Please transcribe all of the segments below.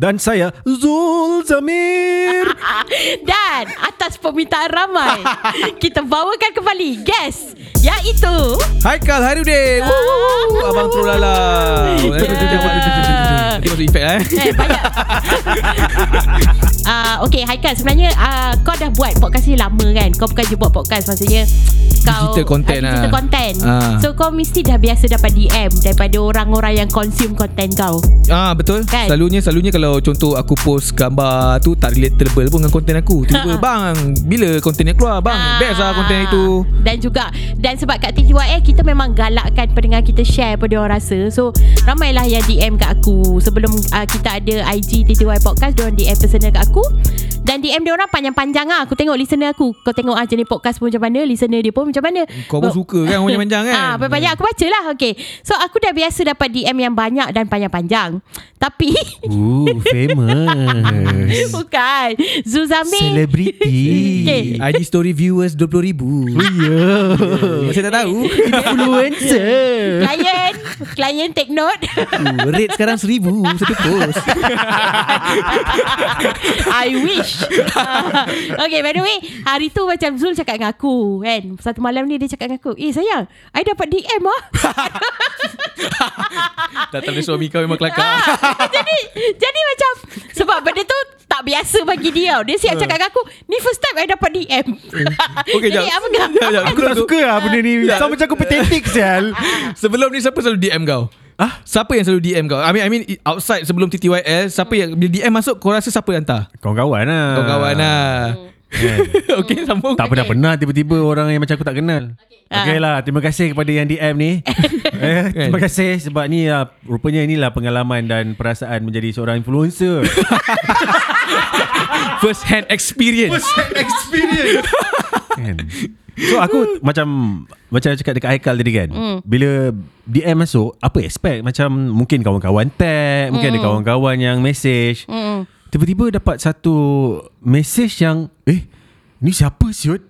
Dan saya Zul Zamir. Dan atas permintaan ramai kita bawakan kembali guest iaitu Haikal Harudin Woo, Abang Trolala Nanti masuk efek lah eh Eh, banyak. uh, okay, Haikal sebenarnya uh, kau dah buat podcast ni lama kan? Kau bukan je buat podcast maksudnya kau Digital content uh, digital content. Ah. So kau mesti dah biasa dapat DM daripada orang-orang yang consume content kau. Ah betul Kan? Selalunya Selalunya kalau contoh Aku post gambar tu Tak relatable pun Dengan konten aku Tiba bang Bila konten ni keluar Bang Ah. best lah konten itu Dan juga Dan sebab kat TTYL Kita memang galakkan pendengar kita share apa dia orang rasa. So ramailah yang DM kat aku. Sebelum uh, kita ada IG TTY Podcast Diorang DM personal kat aku. Dan DM dia orang panjang-panjang lah. Aku tengok listener aku. Kau tengok ah, jenis podcast pun macam mana Listener dia pun macam mana. Kau pun suka kan Orang panjang kan? Ah, banyak aku baca lah Okay So aku dah biasa dapat DM yang banyak Dan panjang-panjang. Tapi Ooh famous. Bukan. Zuzami Celebrity. Okay. IG story viewers 20,000 Oh ya Saya tak tahu? Influencer. Klien Klien take note. Uh, Rate sekarang 1,000 Satu post I wish. Okay by the way Hari tu macam Zul cakap dengan aku Kan? Satu malam ni dia cakap dengan aku Eh sayang I dapat DM ah. Datang dari suami kau memang kelakar. Ah, Jadi Jadi macam Sebab benda tu Tak biasa bagi dia. Dia siap cakap dengan aku Ni first time I dapat DM Okay, Jadi jap. apa kau Jap, jap. Aku tak suka lah benda ni Sama macam aku petetik sial Sebelum ni siapa selalu DM kau? Ah, Siapa yang selalu DM kau? I mean I mean outside sebelum TTYL, siapa yang bila DM masuk kau rasa siapa yang hantar? Kawan-kawan lah Kau kawan lah. Kan? Okey, sambung. Tak pernah-pernah tiba-tiba orang yang macam aku tak kenal Okay lah Terima kasih kepada yang DM ni eh, Terima kasih Sebab ni lah Rupanya inilah pengalaman Dan perasaan menjadi seorang influencer First hand experience. experience kan? So aku macam Macam cakap dekat Haikal tadi kan Bila DM masuk Apa expect? Macam mungkin kawan-kawan tag Mungkin ada kawan-kawan yang message. Mm. Tiba-tiba dapat satu Message yang Eh Ni siapa siut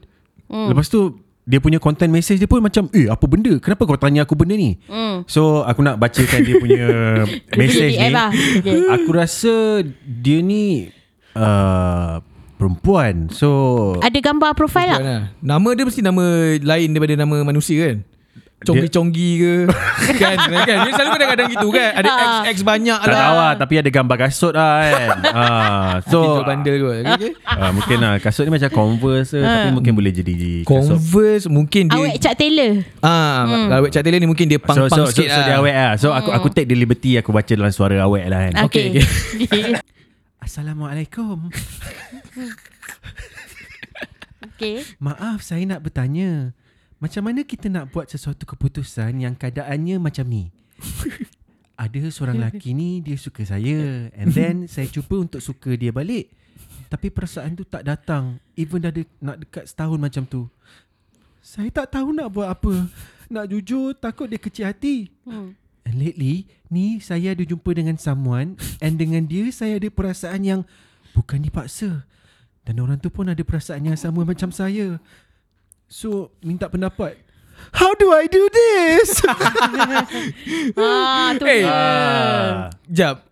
Lepas tu Dia punya content message dia pun macam Eh apa benda? Kenapa kau tanya aku benda ni? Mm. So aku nak bacakan dia punya Message ni. lah. Okay. Aku rasa Dia ni uh, Perempuan. So Ada gambar profil tak? Lah. Nama dia mesti nama lain daripada nama manusia kan? Conggi-conggi ke? Kan kan dia selalu kadang-kadang gitu kan? Ada X Ah. X banyak Tak lah. tahu lah Tapi ada gambar kasut lah kan? Ah, So so bundle tu okay, okay. ah, Mungkin lah. Kasut ni macam Converse ke, Tapi mungkin boleh jadi kasut. Converse mungkin dia Awek Cak Taylor. Ah hmm. awet Cak Taylor ni mungkin dia So, pang-pang so, so, sikit so, lah. dia awet lah. So aku aku take the liberty Aku baca dalam suara awet lah kan? Okay, Okay Assalamualaikum Okay Maaf saya nak bertanya. Macam mana kita nak buat sesuatu keputusan Yang keadaannya macam ni? Ada seorang lelaki ni Dia suka saya. And then saya cuba untuk suka dia balik. Tapi perasaan tu tak datang. Even dah de- nak dekat setahun macam tu. Saya tak tahu nak buat apa. Nak jujur takut dia kecil hati. Hmm. And lately Ni saya ada jumpa dengan someone. And dengan dia saya ada perasaan yang Bukan dipaksa Dan orang tu pun ada perasaan yang sama macam saya So minta pendapat How do I do this? ah, tu Eh. dia. Jap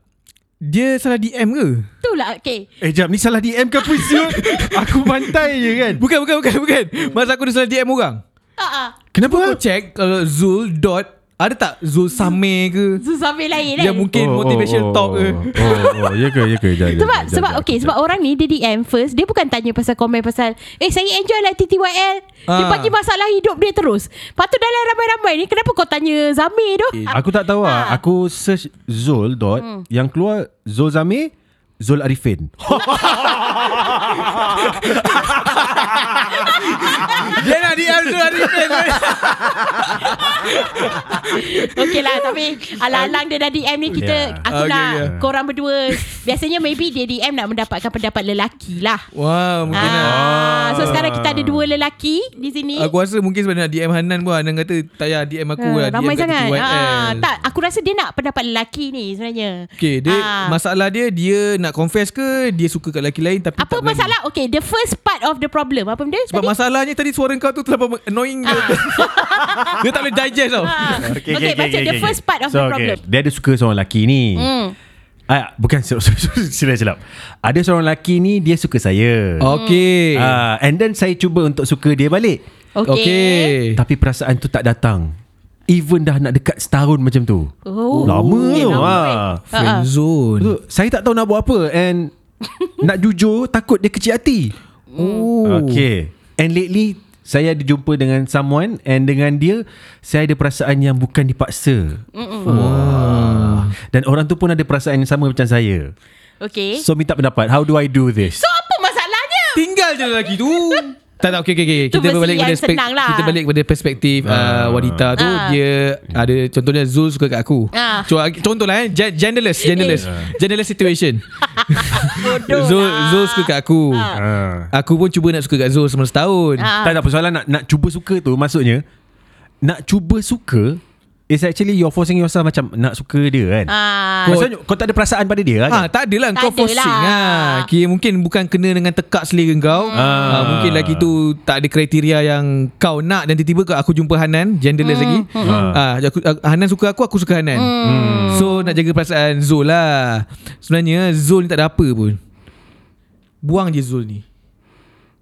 dia salah DM ke? Tu lah okay eh jap ni salah DM ke siut? Aku bantai je kan Bukan bukan bukan bukan. Masa aku dia salah DM orang. Ah, ah. Kenapa? Kau check kalau Zul dot ada tak Zul Same ke? Zul sambil lain Dia kan mungkin motivation talk ke? Oh, oh, ya ke, ya ke. Jap, Sebab jap, sebab jap, okay sebab orang ni dia DM first dia bukan tanya pasal komen pasal eh saya enjoy lah TTYL dia Ah. bagi masalah hidup dia terus. Lepas tu dalam ramai-ramai ni kenapa kau tanya Zamir tu? Aku tak tahu lah. Ah. Aku search Zul dot. Yang keluar Zul Zamir, Zul Arifin. Dia nak DM Zul Arifin. Okey lah tapi alang-alang dia dah DM ni kita Yeah. aku Okay, nak yeah. korang berdua biasanya maybe dia DM nak mendapatkan pendapat lelaki lah. Wah, mungkin lah. Ah, so sekarang kita ada dua lelaki di sini. Aku rasa mungkin sebab nak DM Hanan pun Hanan kata tak payah DM aku lah. Ah, ramai DM sangat. Ah, tak, aku rasa dia nak pendapat lelaki ni sebenarnya. Okay, dia Ah. masalah dia dia nak confess ke Dia suka kat lelaki lain Tapi Apa tak berani. masalah? Okay, the first part of the problem. Apa benda Sebab tadi? masalahnya tadi suara kau tu terlalu annoying dia. dia tak boleh digest tau. Ah. Okay, okay, baca the first part of so, the problem. Okay. Dia ada suka seorang lelaki ni. Hmm. Ah, bukan silap silap. Ada seorang lelaki ni dia suka saya. Okay. Ah, and then saya cuba untuk suka dia balik. Okay. okay. Tapi perasaan tu tak datang. Even dah nak dekat setahun macam tu. Oh. Lama Okay, tu. lama, Ah. weh. Friend Ah, ah. zone. So, saya tak tahu nak buat apa and nak jujur takut dia kecil hati. Oh. Okay. And lately saya ada jumpa dengan someone and dengan dia saya ada perasaan yang bukan dipaksa. Wah. Dan orang tu pun ada perasaan yang sama macam saya. Okay. So minta pendapat, how do I do this? So apa masalahnya? Tinggal je lelaki tu. Tak tak okey okey okey. Kita yang pada spek, senang lah. kita balik pada perspektif uh, wanita tu Ah. dia ada contohnya Zul suka kat aku. So, contohlah eh gen- genderless genderless. genderless situation. Zul lah. Zul suka kat aku. Ah. Aku pun cuba nak suka kat Zul selama setahun. Ah. Tak tak persoalan nak nak cuba suka tu maksudnya nak cuba suka is actually you're forcing yourself macam nak suka dia kan. Ah. Maksudnya kau tak ada perasaan pada dia Ah, kan? tak adalah Tak kau forcing lah. lah. Kira mungkin bukan kena dengan tekak selera kau. Ah. mungkin lagi tu tak ada kriteria yang kau nak dan tiba-tiba kau- aku jumpa Hanan genderless lagi. Ah, aku, aku- Hanan suka aku, aku suka Hanan. So nak jaga perasaan Zul lah. Sebenarnya Zul ni tak ada apa pun. Buang je Zul ni.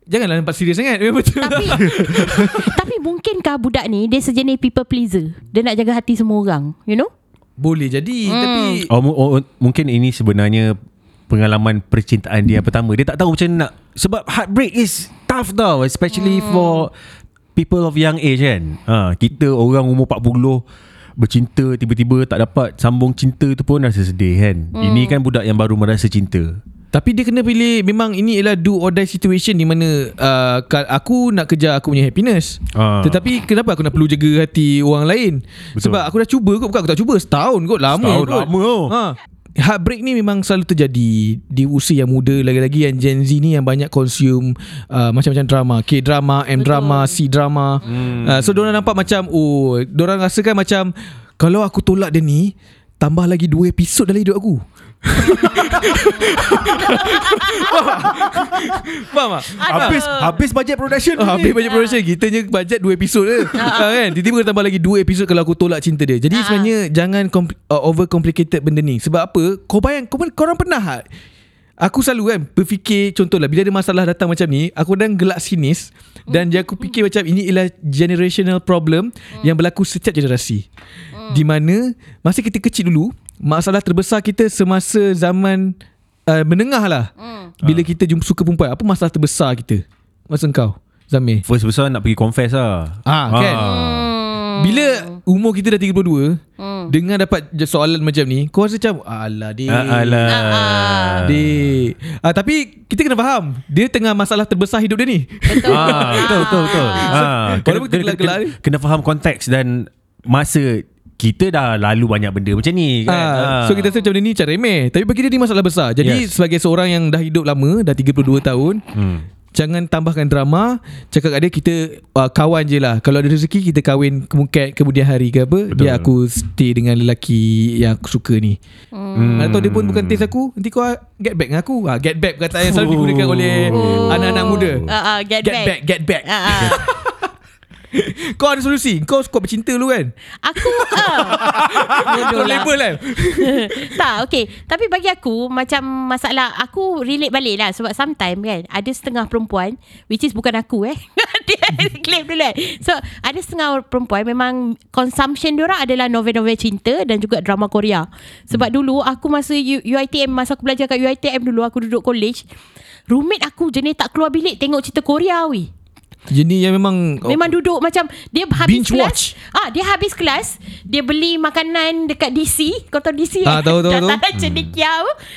Janganlah nampak serius sangat. Memang betul. Tapi Tapi mungkinkah budak ni Dia sejenis people pleaser Dia nak jaga hati semua orang You know Boleh jadi tapi Oh, oh, mungkin ini sebenarnya pengalaman percintaan dia yang pertama. Dia tak tahu macam nak sebab heartbreak is tough tau especially Hmm. for people of young age kan. Ha, kita orang umur 40 bercinta tiba-tiba tak dapat sambung cinta tu pun rasa sedih kan. Hmm. Ini kan budak yang baru merasa cinta. Tapi dia kena pilih Memang ini ialah do or die situation Di mana uh, Aku nak kejar aku punya happiness Ah. Tetapi kenapa aku nak perlu jaga hati orang lain Betul. Sebab aku dah cuba kot Bukan aku tak cuba Setahun kot Lama Setahun kot lama tau. ha. Heartbreak ni memang selalu terjadi Di usia yang muda Lagi-lagi yang Gen Z ni Yang banyak consume uh, Macam-macam drama K-drama M-drama C-drama hmm. uh, So diorang nampak macam Oh Diorang rasakan macam Kalau aku tolak dia ni Tambah lagi 2 episod dalam hidup aku. Faham tak? Habis habis budget production Ah, habis banyak production Kita je bajet 2 episod je. Ah, kan? Tiba-tiba tambah lagi 2 episod Kalau aku tolak cinta dia. Jadi Ah. sebenarnya Jangan compl- uh, over complicated benda ni. Sebab apa? Kau bayang kau, Korang pernah tak? Aku selalu kan Berfikir Contohlah Bila ada masalah datang macam ni Aku dan gelak sinis Dan dia aku fikir macam Ini ialah generational problem Yang berlaku setiap generasi Di mana Masa kita kecil dulu Masalah terbesar kita Semasa zaman uh, Menengah lah. Bila kita jumpa suka perempuan Apa masalah terbesar kita? Masa kau Zamir? First besar nak pergi confess lah. Ah, kan? Bila umur kita dah 32 Hmm. Dengan dapat soalan macam ni Kau rasa macam Alah dek Ah, alah. Dek ah, Tapi kita kena faham Dia tengah masalah terbesar hidup dia ni. Betul. Ah, betul betul betul. Ah, kena, Walaupun kena, tergelak-gelak kena, ni. kena faham konteks dan masa kita dah lalu banyak benda macam ni kan. Ah, So kita rasa macam benda ni macam remeh Tapi bagi dia ni masalah besar Jadi Yes. sebagai seorang yang dah hidup lama Dah 32 tahun Hmm. Jangan tambahkan drama Cakap kat dia Kita uh, kawan je lah Kalau ada rezeki Kita kahwin Kemungkinan kemudian hari ke apa Betul. Biar aku stay dengan lelaki Yang aku suka ni hmm. Atau dia pun bukan taste aku Nanti kau get back dengan aku ha, Get back perkataan yang selalu digunakan oleh Anak-anak muda Ah, ah, get, Get back Get back Ah, ah. Kau ada solusi? Kau suka bercinta dulu kan? Aku ah. Kau lah. label kan? Tak okay Tapi bagi aku Macam masalah Aku relate balik lah. Sebab sometimes kan Ada setengah perempuan Which is bukan aku eh. Dia claim dulu kan. So ada setengah perempuan Memang Consumption diorang adalah Novel-novel cinta Dan juga drama Korea. Sebab dulu Aku masa U- UITM Masa aku belajar kat UITM dulu Aku duduk college Roommate aku jenis tak keluar bilik Tengok cerita Korea weh Jenis yang memang Memang duduk macam Dia habis Binge kelas. watch. ah Dia habis kelas Dia beli makanan Dekat DC Kau tahu DC Ah, tahu, tahu, tahu. Dataran cendekia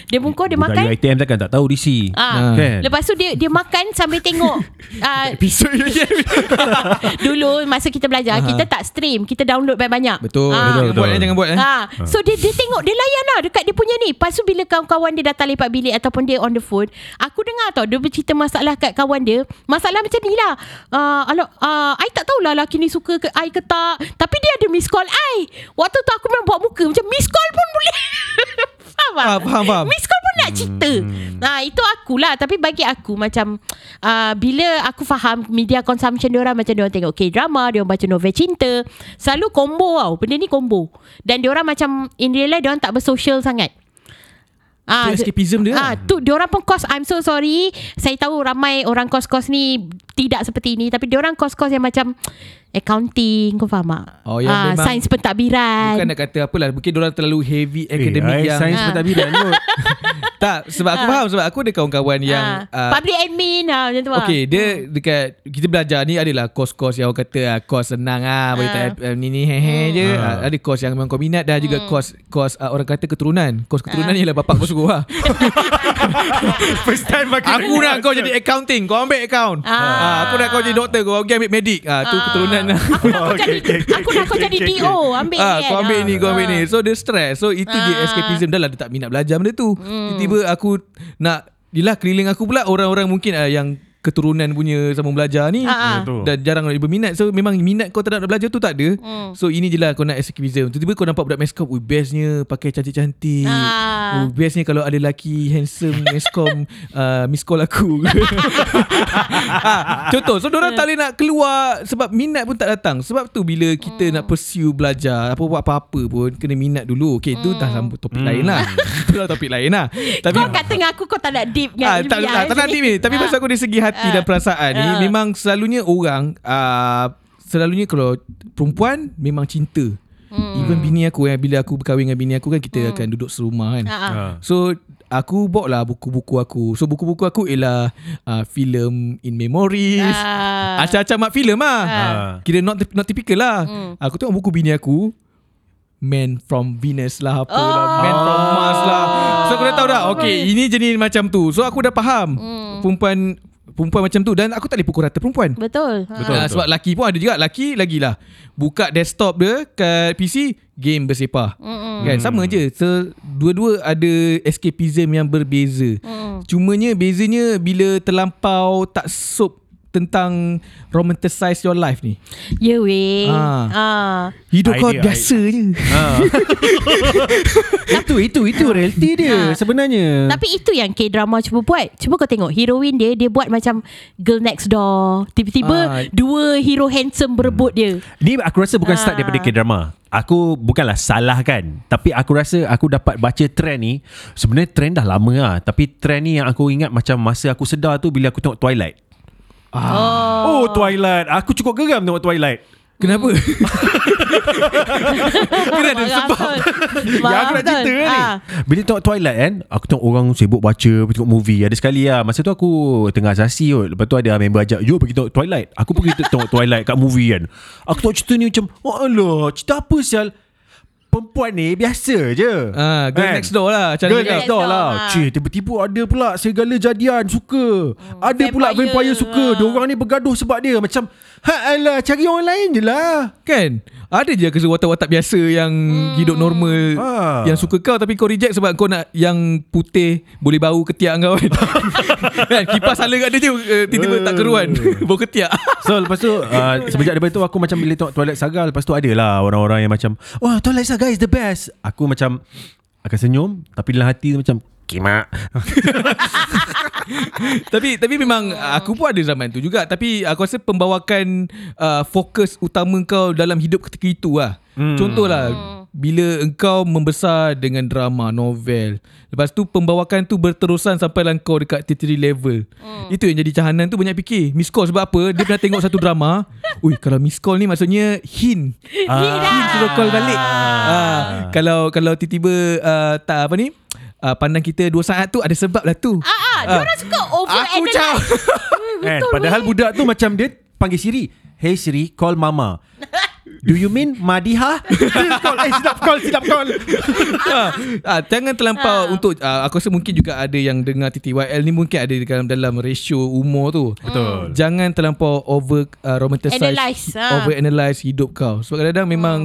Dia bungkus dia Budak makan. UiTM takkan tak tahu DC. Ah, Kan? Lepas tu dia dia makan sambil tengok. Ah, Episod je. Dulu masa kita belajar Kita tak stream Kita download banyak-banyak. Betul, Ah. betul, betul. Buat eh, jangan buat eh. Ah, So dia dia tengok Dia layan lah Dekat dia punya ni. Lepas tu bila kawan-kawan dia datang lepak bilik Ataupun dia on the phone Aku dengar tau Dia bercerita masalah kat kawan dia. Masalah macam ni lah uh, Alo, uh, I tak tahulah laki ni suka ke I ke tak Tapi dia ada miss call I Waktu tu aku memang buat muka Macam miss call pun boleh Faham tak? Ah, faham, faham. Miss call pun nak cerita. Nah, itu akulah tapi bagi aku macam uh, bila aku faham media consumption dia orang macam dia orang tengok K-drama, dia orang baca novel cinta, selalu combo tau. Benda ni combo. Dan dia orang macam in real life dia orang tak bersocial sangat. Ah, escapism dia Ah, lah. tu dia orang pun kos I'm so sorry. Saya tahu ramai orang kos-kos ni tidak seperti ini tapi dia orang kos-kos yang macam accounting, kau faham tak? Oh, yang ah, memang- sains pentadbiran. Bukan nak kata apalah Mungkin orang terlalu heavy Eh, academic I yang Sains Ah. pentadbiran kot. Tak sebab aku Ah. faham Sebab aku ada kawan-kawan yang ah, ah, public admin ah, macam tu ah. Okay dia dekat Kita belajar ni adalah Kos-kos yang orang kata ah, Kos senang ah, Boleh Ah. tak ah, Ni ni hehe je Ah. Ah, Ada kos yang memang kau minat Dan Hmm. juga kos Kos ah, orang kata keturunan Kos keturunan Ah. ni ialah bapak kau suruh lah First time pakai Aku nak kau jadi accounting Kau ambil account Ah. ah. Aku nak kau jadi doktor Kau pergi ambil medik ah, Tu Ah. keturunan lah Aku nak kau jadi aku nak kau jadi DO ambil Ah, ni. kau ambil ni, kau ambil ni. So dia stress. So itu je Ah. escapism dah lah dia tak minat belajar benda tu. Tiba-tiba aku nak Yelah keliling aku pula orang-orang mungkin ah, yang keturunan punya sambung belajar ni. Ah. Betul. dan jarang nak berminat so memang minat kau tak nak belajar tu tak ada. Hmm. so ini je lah kau nak escapism. Tiba-tiba kau nampak budak meskom ui bestnya pakai cantik-cantik. Ah. oh, bestnya kalau ada lelaki handsome meskom uh, miss call aku. Ah, contoh so orang tak boleh nak keluar sebab minat pun tak datang. Sebab tu bila kita nak pursue belajar apa buat apa-apa pun kena minat dulu. Okay tu dah sambut topik lain lah. Tu dah topik lain lah. Tapi Kau kat tengah aku kau tak nak deep kan? tak, tak, tak nak deep ni. Tapi pasal aku dari segi hati Ah. dan perasaan ni Ah. Memang selalunya orang uh, Selalunya kalau perempuan Memang cinta Hmm. Even bini aku yang Bila aku berkahwin dengan bini aku kan Kita akan duduk serumah kan. Ah. So aku bawa lah buku-buku aku So buku-buku aku ialah uh, Film in memories Ah. Acah-acah mak filem lah Ah. Kira not, not typical lah Hmm. Aku tengok buku bini aku Man from Venus lah Apa lah Oh. Man from Mars lah So aku dah tahu dah Okay ini jenis macam tu So aku dah faham Hmm. Perempuan Perempuan macam tu Dan aku tak boleh pukul rata perempuan Betul. Betul. Ah, Sebab laki pun ada juga Laki lagi lah Buka desktop dia Kat PC Game bersepah Mm-mm. Kan sama je so, Dua-dua ada Escapism yang berbeza Mm. Cumanya bezanya Bila terlampau Tak sup Tentang Romanticize your life ni Ya weh. Ah. Ah. Hidup kau Idea, biasa je Ah. itu itu itu realiti dia Ah. sebenarnya. Tapi itu yang K-drama cuba buat. Cuba kau tengok heroin dia dia buat macam girl next door. Tiba-tiba Ah. dua hero handsome berebut dia. Ni aku rasa bukan start Ah. daripada K-drama. Aku bukanlah salah kan. Tapi aku rasa aku dapat baca trend ni. Sebenarnya trend dah lama lah. Tapi trend ni yang aku ingat macam masa aku sedar tu bila aku tengok Twilight. Oh. Oh, Twilight. Aku cukup geram tengok Twilight. Kenapa? Kena ada sebab. Yang aku nak cerita ni. Bila tengok Twilight kan, aku tengok orang sibuk baca, tengok movie. Ada sekali lah. Masa tu aku tengah asasi kot. Lepas tu ada member ajak, yo pergi tengok Twilight. Aku pergi tengok Twilight kat movie kan. Aku tengok cerita ni macam, oh alah, cerita apa sial? Perempuan ni biasa je. Ah, girl Kan? next door lah. Cara Girl cakap. next door lah Ah. Cik tiba-tiba ada pula Segala jadian suka Ada pula vampire. vampire suka Ah. Diorang ni bergaduh sebab dia Macam Ha alah Cari orang lain je lah Kan Ada je kes watak-watak biasa Yang Hmm. hidup normal Ah. Yang suka kau Tapi kau reject sebab kau nak Yang putih Boleh bau ketiak kau kan? Kan? Kipas hala kat dia je uh, Tiba-tiba tak keruan Bau ketiak. So lepas tu uh, Semenjak daripada tu Aku macam bila tengok Twilight Saga Lepas tu ada lah Orang-orang yang macam Wah Twilight Saga is the best. Aku macam Akan senyum Tapi dalam hati tu macam Kimak Tapi tapi memang Aku pun ada zaman tu juga. Tapi aku rasa pembawakan uh, Fokus utama kau Dalam hidup ketika itu lah. Hmm. Contohlah Bila engkau membesar Dengan drama Novel Lepas tu pembawakan tu Berterusan sampai lah kau Dekat tertiary level. Itu yang jadi cahanan tu Banyak fikir. Miss call sebab apa? Dia pernah tengok satu drama. Ui kalau miss call ni Maksudnya hint Hint suruh call balik. Ah, Kalau kalau tiba-tiba uh, Tak apa ni uh, Pandang kita dua saat tu Ada sebab lah tu. Ah, ah, dia orang suka over Aku macam kan? Padahal budak tu macam Dia panggil Siri. Hey Siri Call mama Do you mean Madiha? call, eh silap call Silap call ah, ah, jangan terlampau untuk ah, aku rasa mungkin juga ada yang dengar TTYL ni mungkin ada dalam dalam ratio umur tu. Betul Jangan terlampau over uh, romanticize Analyse, ah. over analyze hidup kau. Sebab kadang-kadang memang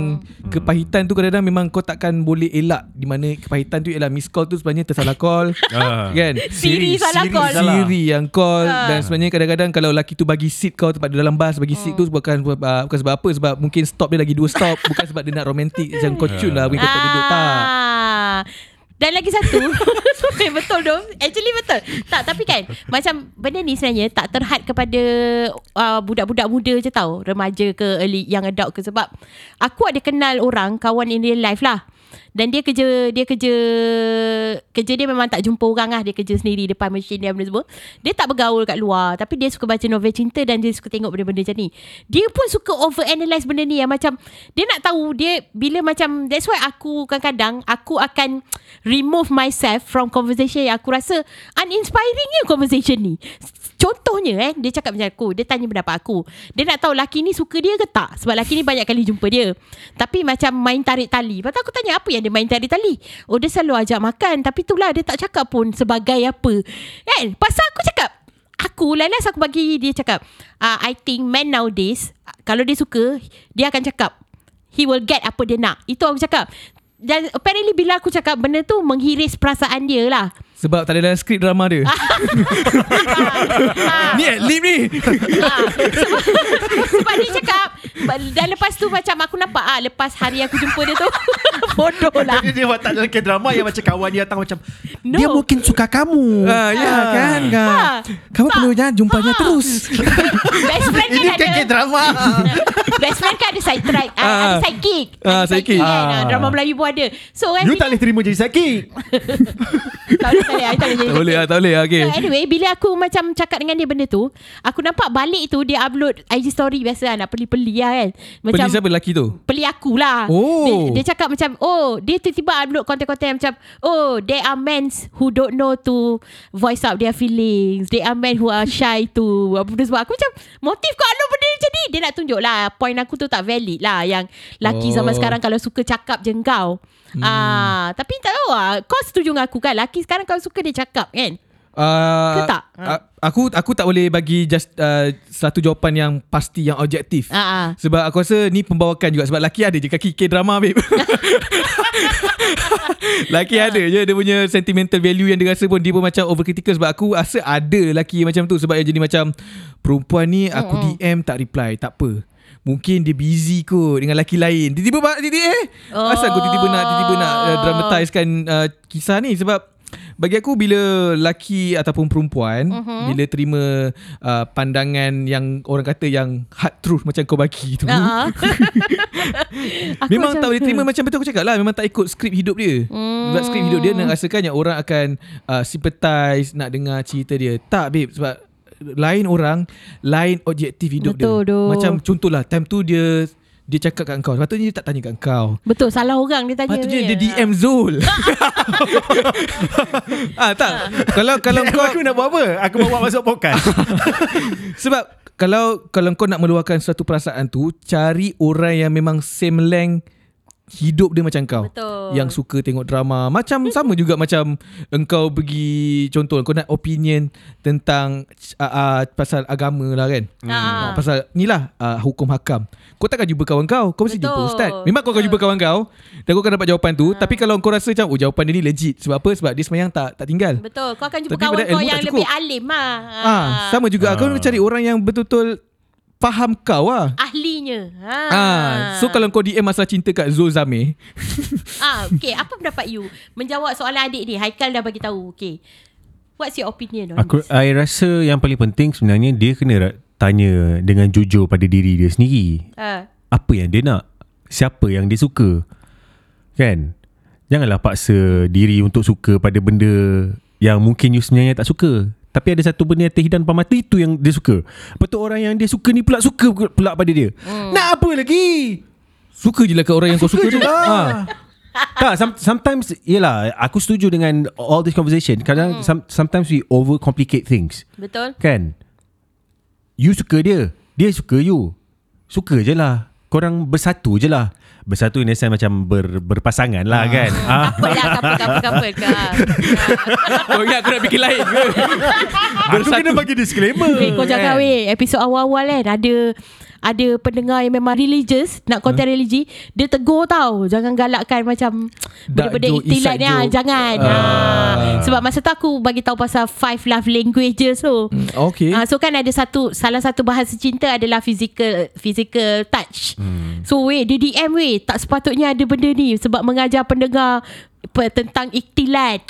kepahitan tu kadang-kadang memang kau takkan boleh elak di mana kepahitan tu ialah miss call tu sebenarnya tersalah call. Kan? Siri salah call. Siri yang call Ah. dan sebenarnya kadang-kadang kalau lelaki tu bagi seat kau tempat dalam bas bagi seat tu bukan uh, bukan sebab apa sebab mungkin stop dia lagi dua stop. Bukan sebab dia nak romantik macam kau cun lah bagi kau duduk tak. Ah. Dan lagi satu. Eh, Betul tu Actually betul. Tak tapi kan Macam benda ni sebenarnya Tak terhad kepada uh, Budak-budak muda je tau. Remaja ke early Young adult ke. Sebab Aku ada kenal orang Kawan in real life lah dan dia kerja dia kerja kerja dia memang tak jumpa orang lah. Dia kerja sendiri depan mesin dia benda semua. Dia tak bergaul kat luar. Tapi dia suka baca novel cinta dan dia suka tengok benda-benda macam ni. Dia pun suka overanalyze benda ni. Yang macam dia nak tahu dia bila macam that's why aku kadang-kadang aku akan remove myself from conversation yang aku rasa uninspiringnya conversation ni. Contohnya eh Dia cakap macam aku Dia tanya pendapat aku. Dia nak tahu laki ni suka dia ke tak? Sebab laki ni banyak kali jumpa dia. Tapi macam main tarik tali. Lepas aku tanya apa yang dia main tarik tali Oh dia selalu ajak makan. Tapi itulah dia tak cakap pun Sebagai apa. Kan? Pasal aku cakap Aku last aku bagi dia cakap uh, I think men nowadays Kalau dia suka Dia akan cakap He will get apa dia nak. Itu aku cakap. Dan apparently bila aku cakap benda tu menghiris perasaan dia lah. Sebab tak ada dalam skrip drama dia. Ah. ni lip ni. Ah, sebab, sebab dia cakap dan lepas tu macam aku nampak ah lepas hari aku jumpa dia tu bodoh lah. Jadi dia watak dalam drama yang macam kawan dia datang macam No. dia mungkin suka kamu. Ah, ya kan kan. Ha. Kamu perlu jangan jumpanya Ha. terus. Best friend kan Ini ada kan drama. Best friend kan ada side track ah, Ah. Ada sidekick Ah, Ada sidekick. kan Ah. ah, Drama Melayu pun ada So kan You tak boleh terima jadi sakit. Tak boleh tak boleh tak boleh Tak boleh ah, tak boleh. ah, Okay. So anyway Bila aku macam Cakap dengan dia benda tu Aku nampak balik tu Dia upload IG story biasa lah Nak peli-peli lah kan Macam Peli siapa lelaki tu? Peli aku lah Oh. dia, dia cakap macam Oh Dia tiba-tiba upload konten-konten macam Oh There are men Who don't know to Voice out their feelings There are men who are shy to Apa benda sebab Aku macam Motif kau upload benda macam ni Dia nak tunjuk lah Point aku tu tak valid lah Yang Laki Oh. zaman sekarang Kalau suka cakap je kau hmm. ah, Tapi tak tahu lah Kau setuju dengan aku kan Laki sekarang kalau suka dia cakap kan Uh, Ke tak? Uh, aku aku tak boleh bagi just uh, satu jawapan yang pasti yang objektif. Ah, ah. Sebab aku rasa ni pembawakan juga sebab laki ada je kaki K drama babe. laki ada je dia punya sentimental value yang dia rasa pun dia pun macam overcritical sebab aku rasa ada laki macam tu sebab dia jadi macam perempuan ni aku DM tak reply tak apa. Mungkin dia busy kot dengan laki lain. Tiba-tiba ba- tiba eh. Oh. Asal aku tiba-tiba nak tiba-tiba nak uh, dramatisekan uh, kisah ni sebab bagi aku bila laki ataupun perempuan uh-huh. bila terima uh, pandangan yang orang kata yang hard truth macam kau bagi tu. Aku Memang tak boleh terima macam betul aku cakap lah Memang tak ikut skrip hidup dia Hmm. Sebab skrip hidup dia nak rasakan yang orang akan uh, sympathize Nak dengar cerita dia Tak babe sebab lain orang Lain objektif hidup Betul, dia doh. Macam contohlah time tu dia dia cakap kat kau Sepatutnya dia tak tanya kat kau Betul salah orang dia tanya Patutnya ni. dia DM Zul ah, Tak Kalau kalau kau aku nak buat apa? Aku bawa masuk podcast. Sebab kalau kalau kau nak meluahkan satu perasaan tu cari orang yang memang same length hidup dia macam kau. Betul. yang suka tengok drama. Macam sama juga macam engkau pergi contoh kau nak opinion tentang uh, uh, pasal agama lah kan? Ah. uh, pasal ni lah uh, hukum hakam. Kau takkan jumpa kawan kau kau mesti Betul. jumpa ustaz. Memang kau akan jumpa kawan kau dan kau akan dapat jawapan tu. Tapi kalau kau rasa macam oh jawapan dia ni legit sebab apa? Sebab dia semayang tak tak tinggal. Betul. Kau akan jumpa Tapi kawan kau yang lebih alim lah. Ah, sama juga. Kau Ah. nak cari orang yang betul-betul faham kau lah. Ahlinya ah. Ah, so kalau kau DM masalah cinta kat Zul Zamir, ah, Okay apa pendapat you Menjawab soalan adik ni Haikal dah bagi tahu Okay What's your opinion on Aku this? I rasa yang paling penting sebenarnya dia kena tanya dengan jujur pada diri dia sendiri. Ah, Apa yang dia nak? Siapa yang dia suka? Kan? Janganlah paksa diri untuk suka pada benda yang mungkin you sebenarnya tak suka. Tapi ada satu benda yang terhidan depan mata itu yang dia suka. Lepas tu orang yang dia suka ni pula suka pula pada dia. Hmm. Nak apa lagi? suka je lah kat orang yang kau suka tu. je lah. Ah. tak, some, sometimes Yelah Aku setuju dengan All this conversation Kadang some, Sometimes we overcomplicate things Betul Kan You suka dia Dia suka you Suka je lah Korang bersatu je lah Bersatu in a sense macam ber, Berpasangan lah kan. Ah. Apa lah Couple couple couple ke? Kau ingat aku nak fikir lain ke? Aku kena bagi disclaimer. Kau jangan weh. Episod awal-awal kan Ada ada pendengar yang memang religious Nak konten religi Dia tegur tau Jangan galakkan macam Benda-benda ikhtilat inside ni ah. Jangan Ah. ah. Sebab masa tu aku bagi tahu pasal Five love languages tu Okay. Ah, so kan ada satu salah satu bahasa cinta adalah physical physical touch. Hmm. So weh dia DM weh tak sepatutnya ada benda ni sebab mengajar pendengar tentang ikhtilat.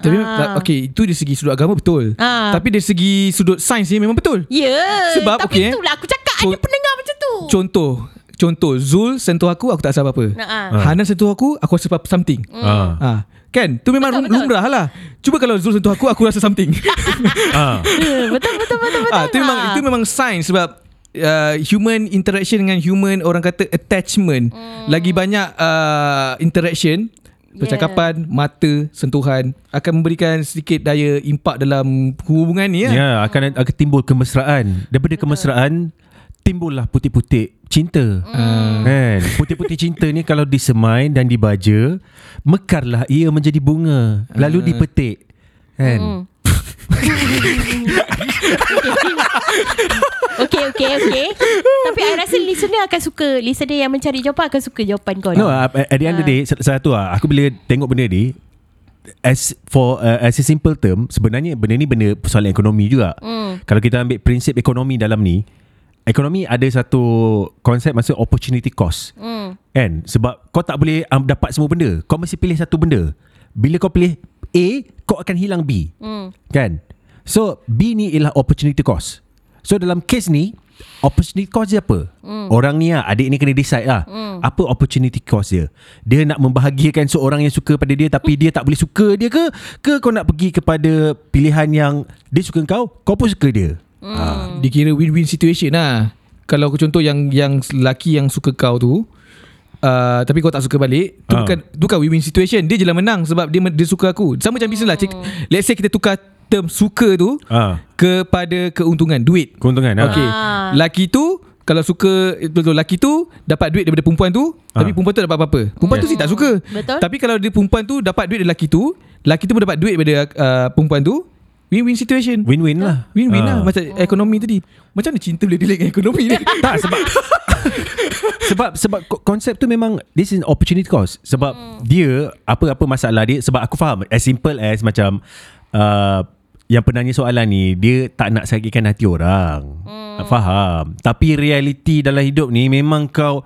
Tapi Ah. okay itu dari segi sudut agama betul. Ah. Tapi dari segi sudut sains ni memang betul. Ya. Sebab, tapi okey, eh. itulah aku cakap Co- ada pendengar macam tu. Contoh Contoh Zul sentuh aku Aku tak rasa apa-apa ah. Ah. Hanan sentuh aku Aku rasa something Ah. ha. Kan Tu memang Betul, betul, betul. lumrah lah Cuba kalau Zul sentuh aku Aku rasa something Ah. Ya, betul betul betul betul. ah, Itu memang Itu memang sains Sebab uh, Human interaction Dengan human Orang kata attachment Lagi banyak uh, Interaction Percakapan Mata Sentuhan Akan memberikan sedikit daya Impak dalam Hubungan ni Ya, ya. akan akan timbul kemesraan. Daripada kemesraan timbullah putik-putik cinta. Ah. Kan? Putik-putik cinta ni kalau disemai dan dibaja, mekarlah ia menjadi bunga, lalu Ah. dipetik. Kan? Hmm. Okey okey okey. Tapi I rasa listener akan suka listener yang mencari jawapan akan suka jawapan kau. No, ni. at the end of the day, sa- satu lah, aku bila tengok benda ni, as for uh, as a simple term, sebenarnya benda ni benda persoalan ekonomi juga. Hmm. Kalau kita ambil prinsip ekonomi dalam ni, ekonomi ada satu konsep maksud opportunity cost. Hmm. Kan? Sebab kau tak boleh um, dapat semua benda. Kau mesti pilih satu benda. Bila kau pilih A, kau akan hilang B. Hmm. Kan? So, B ni ialah opportunity cost. So, dalam case ni, opportunity cost dia apa? Mm. Orang ni lah, adik ni kena decide lah. Mm. Apa opportunity cost dia? Dia nak membahagiakan seorang yang suka pada dia tapi dia tak boleh suka dia ke? Ke kau nak pergi kepada pilihan yang dia suka kau, kau pun suka dia? Hmm. Ah. Dia kira win-win situation lah Kalau aku contoh yang Yang lelaki yang suka kau tu uh, Tapi kau tak suka balik Tu Ah. bukan Tu bukan win-win situation Dia je lah menang Sebab dia dia suka aku Sama macam bisnes lah Cik, Let's say kita tukar term suka tu Ah. Kepada keuntungan Duit Keuntungan lah. Okay Ah. Laki tu Kalau suka Betul laki tu Dapat duit daripada perempuan tu Ah. Tapi perempuan tu dapat apa-apa Perempuan tu sih tak suka Betul. Tapi kalau dia perempuan tu Dapat duit dari laki tu Laki tu pun dapat duit daripada uh, perempuan tu Win-win situation Win-win lah. Win-win Ah. lah Macam ekonomi tadi Macam mana cinta boleh dengan ekonomi ni Tak sebab sebab sebab ko- konsep tu memang this is an opportunity cost sebab hmm. dia apa-apa masalah dia sebab aku faham as simple as macam uh, yang penanya soalan ni dia tak nak sakitkan hati orang. Hmm. Faham. Tapi realiti dalam hidup ni memang kau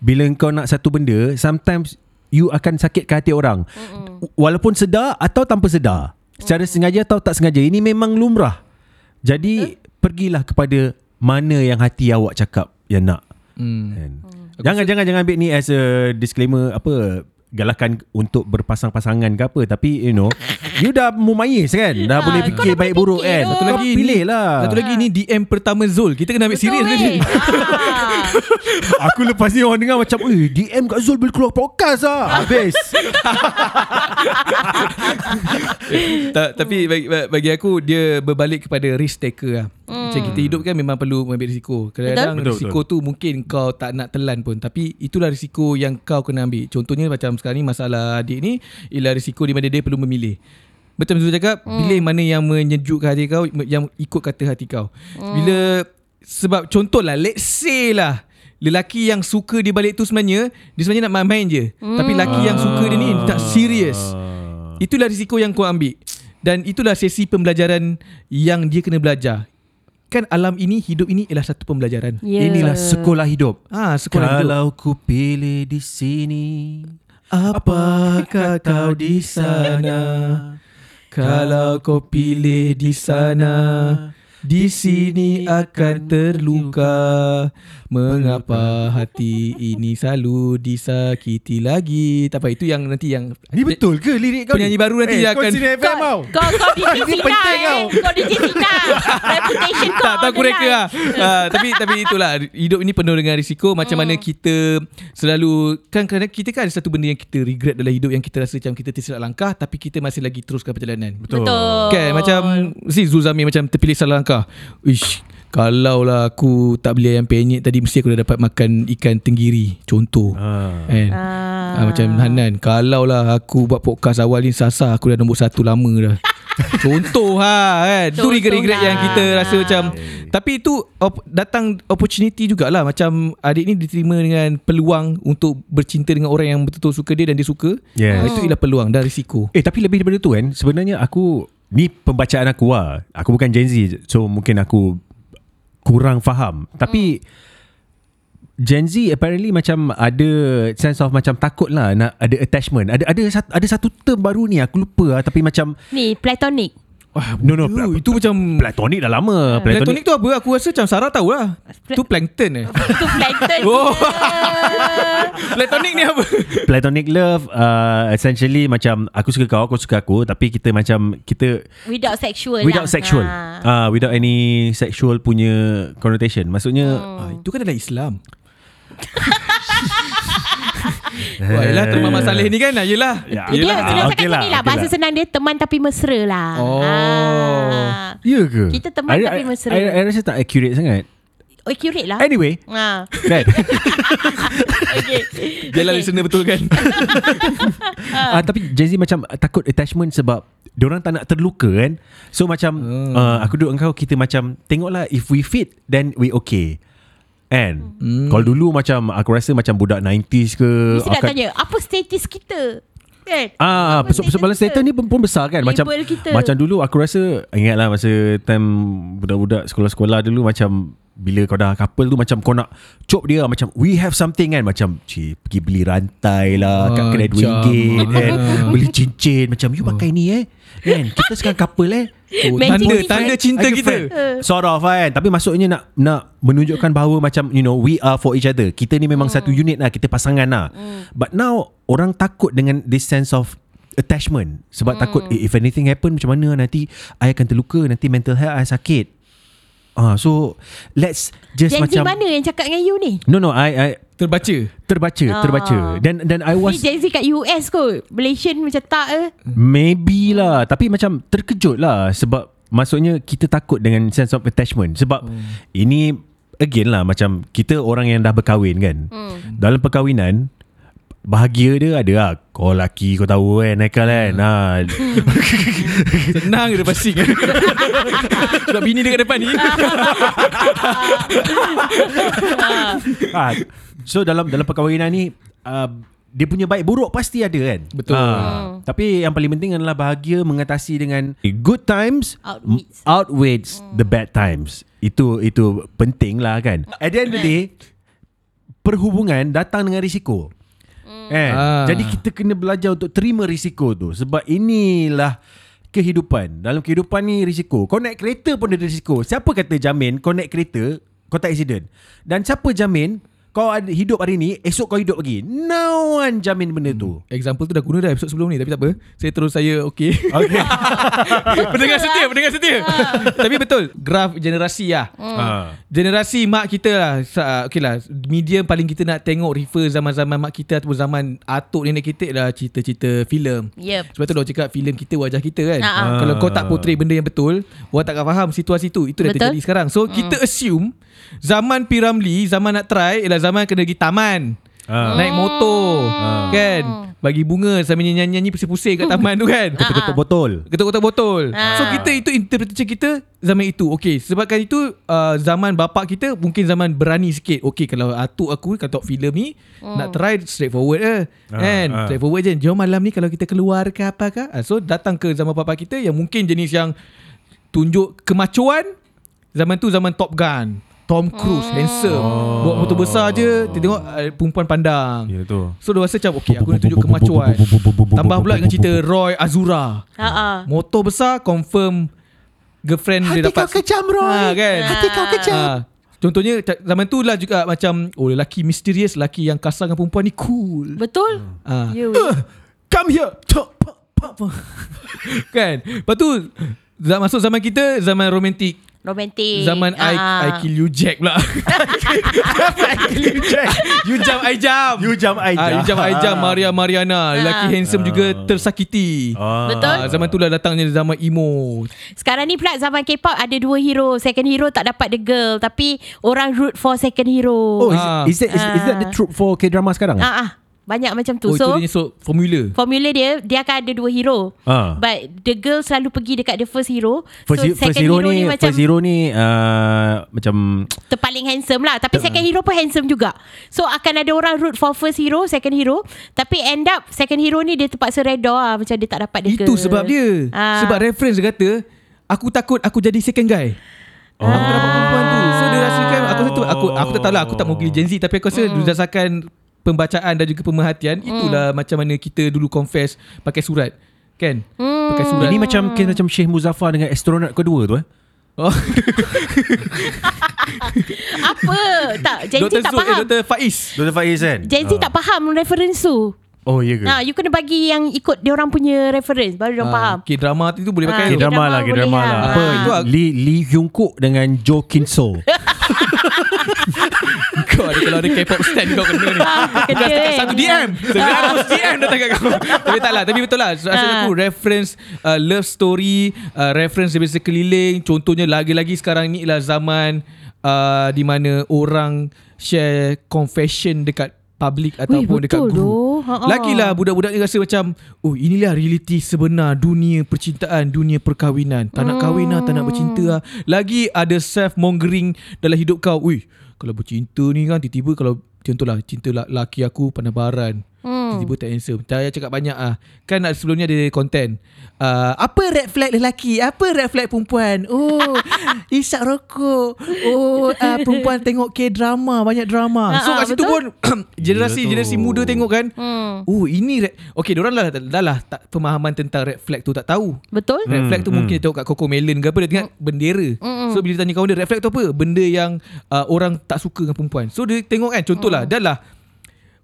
bila kau nak satu benda sometimes you akan sakitkan hati orang. Hmm. Walaupun sedar atau tanpa sedar. Secara sengaja atau tak sengaja ini memang lumrah. Jadi pergilah kepada mana yang hati awak cakap yang nak. Hmm. Kan? Jangan jangan jangan ambil ni as a disclaimer apa galakan untuk berpasang-pasangan ke apa tapi you know you dah mumayyiz kan? Dah Ah, boleh fikir dah baik buruk kan? Tu. satu Kau lagi pilih lah. Satu lagi ni DM pertama Zul. Kita kena ambil serius Betul, ni. Ah. aku lepas ni orang dengar macam eh DM kat Zul boleh keluar podcast lah habis. Ta- Tapi bagi, bagi aku Dia berbalik kepada risk taker lah. Macam kita hidup kan Memang perlu mengambil risiko. Kadang-kadang Betul, risiko tu Mungkin kau tak nak telan pun. Tapi itulah risiko Yang kau kena ambil. Contohnya macam sekarang ni Masalah adik ni Ialah risiko di mana dia perlu memilih. Betul Zul cakap? Pilih mana yang menyejukkan hati kau Yang ikut kata hati kau? Bila Sebab contohlah Let's say lah Lelaki yang suka dia balik tu sebenarnya Dia sebenarnya nak main-main je. Tapi lelaki yang suka dia ni Tak serius Itulah risiko yang kau ambil. Dan itulah sesi pembelajaran Yang dia kena belajar. Kan alam ini Hidup ini ialah satu pembelajaran. Ya. inilah sekolah hidup. Ah, sekolah hidup. Kalau ku pilih di sini Apakah kau di sana? Kalau kau pilih di sana Di sini akan terluka Mengapa hati ini selalu disakiti lagi Tak apa itu yang nanti yang ni betul ke lirik kau Penyanyi ni? baru nanti eh, dia kau akan- sini FM tau Kau kau DJ Ini Sina penting eh. Kau DJ Sina. Reputation kau. tak tahu aku reka lah. Uh, tapi tapi itulah hidup ini penuh dengan risiko macam mana kita selalu kan kadang kita kan ada satu benda yang kita regret dalam hidup yang kita rasa macam kita tersilap langkah tapi kita masih lagi teruskan perjalanan. betul Betul. Kan macam si Zulzami macam terpilih salah langkah. Ish kalau lah aku tak beli ayam penyet tadi mesti aku dah dapat makan ikan tenggiri contoh. ah. Kan? Ah. Ah, macam Hanan Kalau lah aku buat podcast awal ni Sasa aku dah nombor satu lama dah Contoh ha kan Itu regret-regret lah. yang kita rasa macam Tapi itu op, datang opportunity jugalah Macam adik ni diterima dengan peluang Untuk bercinta dengan orang yang betul-betul suka dia Dan dia suka Yes. Ah, Itu ialah peluang dan risiko Eh tapi lebih daripada tu kan Sebenarnya aku Ni pembacaan aku lah Aku bukan Gen Z So mungkin aku Kurang faham Tapi Gen Z apparently macam ada sense of macam takut lah nak ada attachment. Ada ada satu, ada satu term baru ni aku lupa lah, tapi macam Ni platonic. Wah, No, no, bodoh. pla- Itu macam platonic dah lama. Platonic tu apa? Aku rasa macam Sarah tahu lah. Tu plankton eh. Itu plankton. Oh. Platonic ni apa? platonic love uh, essentially macam aku suka kau, kau suka aku tapi kita macam kita without sexual without lah. sexual. Ha. Uh, without any sexual punya connotation. Maksudnya Ah, itu kan dalam Islam. Wah, yelah teman Mak Saleh ni kan. ah, Yelah. Ya. Dia Yelah. senang Okey cakap lah, ni lah okey Bahasa lah. senang dia Teman tapi mesra lah Oh. Ah. Ya ke? Kita teman tapi mesra. I, I, I rasa tak accurate sangat. Oh accurate lah Anyway, ha. kan? okay. Biarlah listener betul kan. Ah, tapi Gen Z macam takut attachment sebab Diorang tak nak terluka kan So macam Hmm. uh, Aku duduk dengan kau Kita macam Tengoklah if we fit Then we okay And Hmm. Kalau dulu macam Aku rasa macam budak 90s ke Mesti nak akan- tanya Apa status kita? Kan? Ah, so, so, sebab status status ni pun, pun besar kan? Macam kita. macam dulu aku rasa ingatlah masa time budak-budak sekolah-sekolah dulu macam bila kau dah couple tu macam kau nak cop dia macam we have something kan? Macam cik pergi beli rantai lah kat Ah, kedai RM2 macam. kan? Ah. beli cincin macam you pakai ni eh. Kan? Kita sekarang couple eh Oh, Magic tanda ni tanda cinta kita. friend? Sort of kan? Tapi maksudnya nak Nak menunjukkan bahawa Macam you know We are for each other. Kita ni memang satu unit lah. Kita pasangan lah. But now Orang takut dengan This sense of Attachment. Sebab takut eh, If anything happen Macam mana nanti I akan terluka Nanti mental health I sakit Ah, so let's just Gen Z macam mana yang cakap dengan you ni no no I I Terbaca. terbaca Ah. terbaca dan dan I Ni was Gen Z kat US kot Malaysian macam tak eh Maybe lah Tapi macam terkejut lah Sebab Maksudnya kita takut dengan sense of attachment Sebab Hmm. Ini Again lah Macam kita orang yang dah berkahwin kan hmm. Dalam perkahwinan Bahagia dia ada lah Kau laki kau tahu kan Haikal kan Hmm. ha. Senang dia passing kan. Sebab bini dia kat depan ni. ha. So dalam dalam perkahwinan ni uh, Dia punya baik buruk pasti ada kan Betul. Ha. Tapi yang paling penting adalah Bahagia mengatasi dengan Good times Outweighs. outweighs the bad times. Itu itu penting lah kan. At the end of the day, perhubungan datang dengan risiko. Eh, Ah. Jadi kita kena belajar untuk terima risiko tu. Sebab inilah kehidupan. Dalam kehidupan ni risiko. Kau naik kereta pun ada risiko. Siapa kata jamin kau naik kereta, kau tak accident? Dan siapa jamin kau ada hidup hari ni, esok kau hidup lagi? No one jamin benda tu. Example tu dah guna dah episod sebelum ni Tapi tak apa Saya terus saya okay Okay. Pendengar setia Pendengar setia Tapi betul Graf generasi lah ha. Generasi mak kita lah Sa- Okay lah Medium paling kita nak tengok Refer zaman-zaman mak kita Ataupun zaman atuk nenek kita lah Cerita-cerita filem Yep Sebab tu dia cakap filem kita wajah kita kan Ah, ah. Kalau kau tak portray benda yang betul Orang takkan faham situasi tu Itu dah Betul. terjadi sekarang So kita assume Zaman P. Ramlee Zaman nak try Ialah zaman kena pergi taman. Ah. Naik motor Ah. Kan? Bagi bunga Sambil nyanyi-nyanyi Pusing-pusing kat taman tu kan? Ketuk-ketuk botol. Ketuk-ketuk botol. Ah. So kita itu interpretation kita Zaman itu. Okay Sebabkan itu uh, Zaman bapak kita Mungkin zaman berani sikit. Okay kalau atuk aku Kata filem ni Nak try straightforward je Ah, Kan? ah. Straightforward je. Jom malam ni Kalau kita keluar ke apa ke. Ah, So datang ke zaman bapak kita Yang mungkin jenis yang Tunjuk kemacuan Zaman tu zaman Top Gun Tom Cruise Handsome Oh. Bawa motor besar je Dia tengok uh, Perempuan pandang Ya tu. So dia rasa macam Okay aku nak tunjuk kemacuan Tambah pula dengan cerita Roy Azura Ha ah. Motor besar confirm girlfriend dia Hati dapat kau kejam, Roy. Ha, kan? Hati kau kejam. Ha. Contohnya zaman tu lah juga macam oh lelaki misterius lelaki yang kasar dengan perempuan ni cool. Betul Ha. You Come here. Chop, pop, pop. kan? Lepas tu masuk zaman kita zaman romantik. Romantik Zaman I, I kill you Jack pula. I kill you, Jack. you jump I jump. You jump, I Ah, jump. you jump I jump Maria Mariana Lelaki handsome juga tersakiti Ah. Betul. Ah, Zaman tu lah datangnya zaman emo Sekarang ni pula zaman K-pop ada dua hero Second hero tak dapat the girl Tapi orang root for second hero Oh, is, Ah. is, that, is, is that the troop for K-drama sekarang? Ah, ah, banyak macam tu. Oh so itu dia so formula formula dia dia akan ada dua hero. Ah. But the girl selalu pergi dekat the first hero. First, so so, first second hero, hero, ni, macam first hero ni uh, macam terpaling handsome lah. Tapi second hero pun handsome juga. So akan ada orang root for first hero, second hero. Tapi end up second hero ni dia terpaksa redha lah. Macam dia tak dapat the girl. Itu sebab dia Ah. Sebab reference dia kata Aku takut aku jadi second guy Oh. Aku dapat perempuan tu So dia rasakan aku rasa tu aku aku tak tahu lah aku tak mewakili Gen Z tapi aku rasa Mm. berdasarkan pembacaan dan juga pemerhatian itulah macam mana kita dulu confess pakai surat kan Hmm. pakai surat Ini macam kira macam Syekh Muzaffar dengan astronaut kedua tu eh. oh Apa? Tak, Gen Z tak Zul, eh, faham. Dr. Faiz Dr. Faiz kan? Gen Z tak faham reference tu. Oh ya ke? Ha, you kena bagi yang ikut dia orang punya reference baru dia orang faham. Ah, K-drama tu boleh Ah, pakai K-drama lah, boleh K-drama lah. lah. Ah. Apa? Itu aku- Lee, Lee Hyung Kook dengan Jo Kin Sol. Kau ada kalau ada K-pop stand kau kena ni. Bukan setakat eh. satu DM. Seratus DM datang kat kau. Tapi tak lah. Tapi betul lah. Rasa Ah. aku reference uh, love story, uh, reference daripada sekeliling. Contohnya lagi-lagi sekarang ni ialah zaman uh, di mana orang share confession dekat public ataupun dekat. Ha-ha. Lagilah budak-budak ni rasa macam Oh inilah realiti sebenar Dunia percintaan Dunia perkahwinan Tak nak kahwin lah Tak nak bercinta lah Lagi ada self-mongering Dalam hidup kau Ui Kalau bercinta ni kan Tiba-tiba kalau Contohlah Cinta la- laki aku Panabaran Hmm. Tiba-tiba tak handsome payah cakap banyak ah. Kan ada- sebelumnya ada konten uh, Apa red flag lelaki Apa red flag perempuan Oh Isap rokok Oh uh, Perempuan tengok K-drama Banyak drama So Ha, ha, kat situ betul. pun Generasi. Generasi muda tengok kan Hmm. Oh ini red Okay diorang dah, dah lah tak, Pemahaman tentang red flag tu tak tahu Betul? Red Hmm, flag tu hmm. mungkin dia tengok kat Coco Melon ke apa Dia tengok bendera Mm-mm. So bila dia tanya kawan dia Red flag tu apa Benda yang uh, Orang tak suka dengan perempuan So dia tengok kan Contohlah Dah lah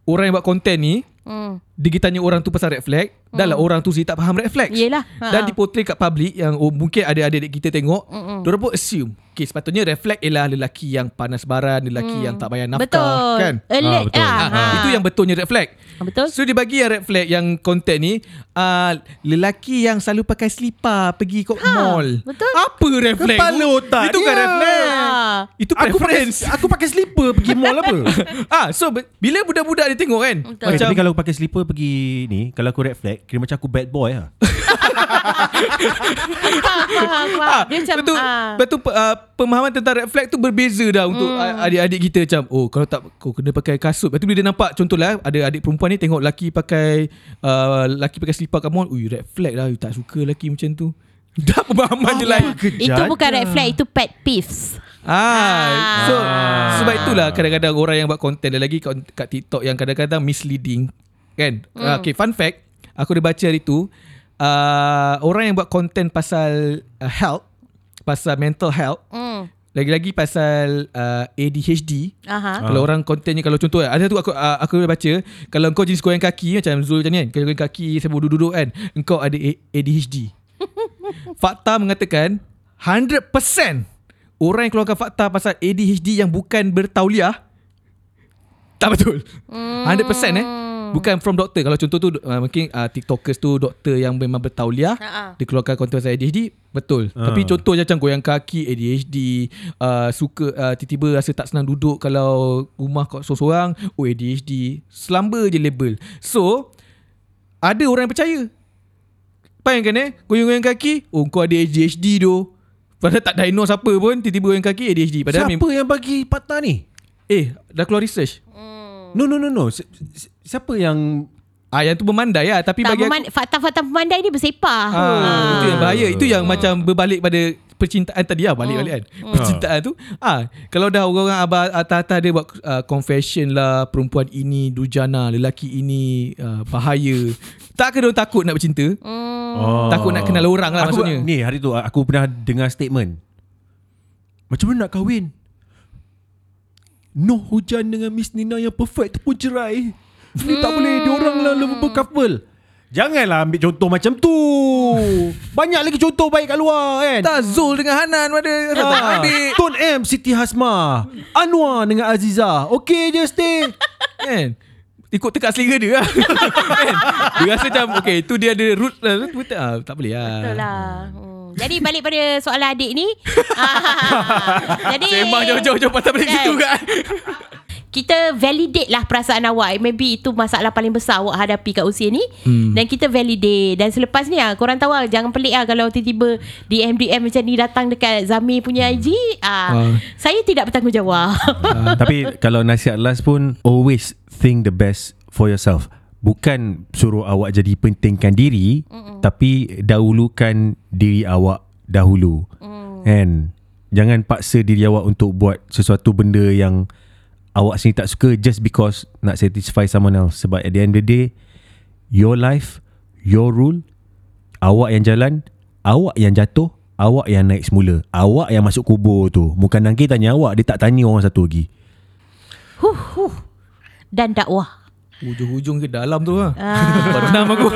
Orang yang buat konten ni Hmm. Dia tanya orang tu pasal red flag Dah lah orang tu sendiri tak faham red flag Yelah. Dan dipotret kat public Yang oh, mungkin ada adik-adik kita tengok Mm-mm. Diorang pun assume Okay sepatutnya red flag Ialah lelaki yang panas baran Lelaki yang tak bayar nafkah Betul. Kan Ah, betul. Ah, Ha. Itu yang betulnya red flag Betul? So dia bagi yang red flag Yang konten ni uh, Lelaki yang selalu pakai selipar Pergi kot mall betul. Apa red flag Kepala otak Itu kan red flag Ah. Itu Aku pakai, preference aku pakai slipper pergi mall apa? ah, So be- bila budak-budak dia tengok kan Betul. Okay, Macam tapi kalau aku pakai slipper pergi ni, kalau aku red flag, kira macam aku bad boy lah. Faham, faham, faham. Ah, Dia macam betul, ah. betul uh, pemahaman tentang red flag tu berbeza dah untuk Hmm. adik-adik kita macam oh kalau tak kau kena pakai kasut. Lepas tu bila dia nampak contohlah ada adik perempuan ni tengok laki pakai uh, laki pakai selipar kat mall, ui red flag lah, tak suka laki macam tu. Dah pemahaman dia lain. Itu bukan red flag Itu pet peeves Ah, so Ah. sebab itulah kadang-kadang orang yang buat konten dan lagi kat, kat TikTok yang kadang-kadang misleading kan. Mm. Okay, fun fact, aku ada baca hari tu uh, orang yang buat konten pasal uh, health, pasal mental health, hmm. lagi-lagi pasal uh, ADHD. Aha. Kalau orang kontennya kalau contoh ada tu aku uh, aku baca kalau kau jenis goyang kaki macam Zul macam ni kan goyang kaki sambil duduk-duduk kan engkau ada ADHD. fakta mengatakan 100% orang yang keluarkan fakta pasal ADHD yang bukan bertauliah tak betul. 100% eh. Bukan from doktor. Kalau contoh tu uh, mungkin uh, TikTokers tu doktor yang memang bertauliah Ha-ha. dia keluarkan konten pasal ADHD betul. Ah. Tapi contoh macam goyang kaki ADHD uh, suka uh, tiba-tiba rasa tak senang duduk kalau rumah kau seorang-seorang oh ADHD selamba je label. So ada orang yang percaya. Bayangkan eh Goyang-goyang kaki Oh kau ada ADHD tu Padahal tak diagnose apa pun Tiba-tiba goyang kaki ADHD Padahal Siapa yang bagi fakta ni? Eh dah keluar research No, no, no, no. Si- si- Siapa yang... Ah yang tu memandai lah Tapi Tak, bagi aku meman- fakta-fakta pemandai ni bersepah. ah, Itu yang bahaya Itu yang macam berbalik pada Percintaan tadi lah Balik-balik kan Percintaan tu ah Kalau dah orang-orang abah Atas-atas dia buat uh, Confession lah Perempuan ini Dujana Lelaki ini uh, Bahaya Tak ke dia takut nak bercinta Hmm. Oh. Takut nak kenal orang lah aku, maksudnya Ni hari tu aku pernah dengar statement. Macam mana nak kahwin? Noh hujan dengan Miss Nina yang perfect tu pun cerai. Ni tak boleh. Diorang lah lovable couple. Janganlah ambil contoh macam tu. Banyak lagi contoh baik kat luar kan. Tak Zul dengan Hanan Ada Ah, Tun M Siti Hasma Anwar dengan Aziza Okay je stay kan ikut tekak selera dia lah kan? Dia rasa macam Okay tu dia ada root lah ah, Tak boleh lah Betul lah. Hmm. Jadi balik pada soalan adik ni. Ah, Jadi Sembang jauh-jauh Patah balik Kan? situ kan kita validate lah perasaan awak Maybe itu masalah paling besar awak hadapi kat usia ni hmm. Dan kita validate Dan selepas ni lah Korang tahu lah Jangan pelik lah Kalau tiba-tiba DM-DM macam ni Datang dekat Zami punya IG ah, Ah. Saya tidak bertanggungjawab Tapi kalau nasihat last pun Always think the best for yourself Bukan suruh awak jadi pentingkan diri Mm-mm. Tapi dahulukan diri awak dahulu mm. Kan Jangan paksa diri awak untuk buat sesuatu benda yang awak sendiri tak suka just because nak satisfy someone else. Sebab at the end of the day, your life, your rule, awak yang jalan, awak yang jatuh, awak yang naik semula. Awak yang masuk kubur tu. Bukan Nangki tanya awak, dia tak tanya orang satu lagi. Huh, huh. Dan dakwah. Hujung-hujung ke dalam tu lah. Ah. Pernah aku.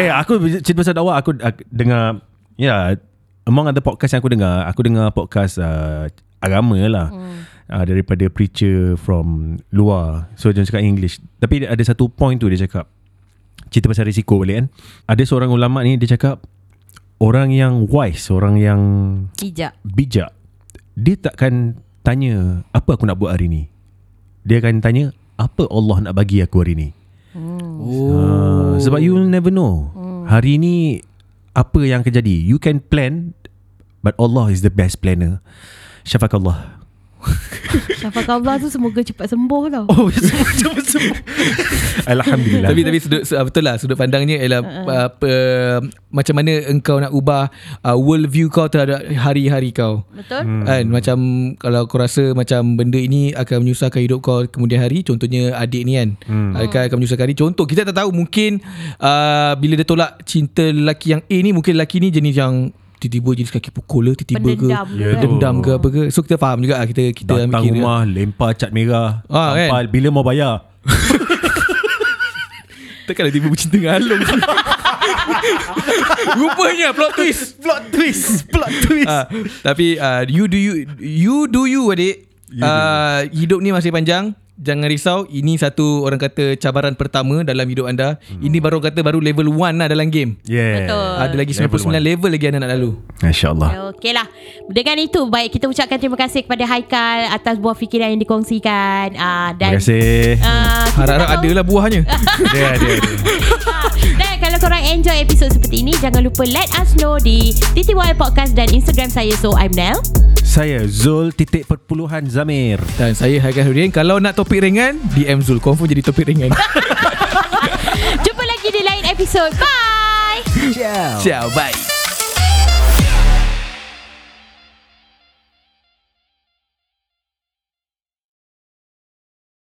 Eh aku cerita pasal dakwah aku, aku dengar ya yeah, among other podcast yang aku dengar, aku dengar podcast uh, agama lah. Hmm. Uh, daripada preacher from luar. So dia cakap English. Tapi ada satu point tu dia cakap cerita pasal risiko balik kan. Ada seorang ulama ni dia cakap orang yang wise, orang yang Bijak. bijak dia takkan tanya apa aku nak buat hari ni. Dia akan tanya apa Allah nak bagi aku hari ni. Oh. Uh, sebab you will never know. Hari ni apa yang akan jadi. You can plan but Allah is the best planner. Syafakallah. Syafakat Allah tu semoga cepat sembuh tau. Oh, semua semua. Alhamdulillah. Tapi tapi sudut sudut- betul lah sudut pandangnya ialah uh, apa, macam mana engkau nak ubah uh, world view kau terhadap hari-hari kau. Betul? Hmm. Kan macam kalau kau rasa macam benda ini akan menyusahkan hidup kau kemudian hari contohnya adik ni kan Hmm. akan akan menyusahkan hari contoh kita tak tahu mungkin uh, bila dia tolak cinta lelaki yang A ni mungkin lelaki ni jenis yang tiba-tiba jenis kaki pukul lah tiba-tiba ke Pendendam Ya dendam ke apa ke so kita faham juga lah kita kita Datang ambil kira rumah lempar cat merah. Ah, kan? Bila mau bayar. takkanlah tiba bercinta dengan Along rupanya plot twist Plot twist. Plot twist. Ah, tapi uh, you do you you do you adik. You do Uh, hidup ni masih panjang. Jangan risau. Ini satu orang kata cabaran pertama dalam hidup anda. Hmm. Ini baru kata baru level 1 lah dalam game. Yeah. Betul. Ada lagi Level 99 level, lagi anda nak lalu. InsyaAllah. Okey lah. Dengan itu, baik kita ucapkan terima kasih kepada Haikal atas buah fikiran yang dikongsikan. Uh, dan, Terima kasih. Uh, Harap-harap ada lah buahnya. Ada, ada, ada. Kalau korang enjoy episod seperti ini Jangan lupa let us know di TTYL Podcast dan Instagram saya So I'm Nel Saya Zul titik perpuluhan Zamir. Dan saya Haikal Hudin. Kalau nak topik ringan, DM Zul. Confirm jadi topik ringan. Jumpa lagi di lain episod Bye Ciao. Ciao, bye.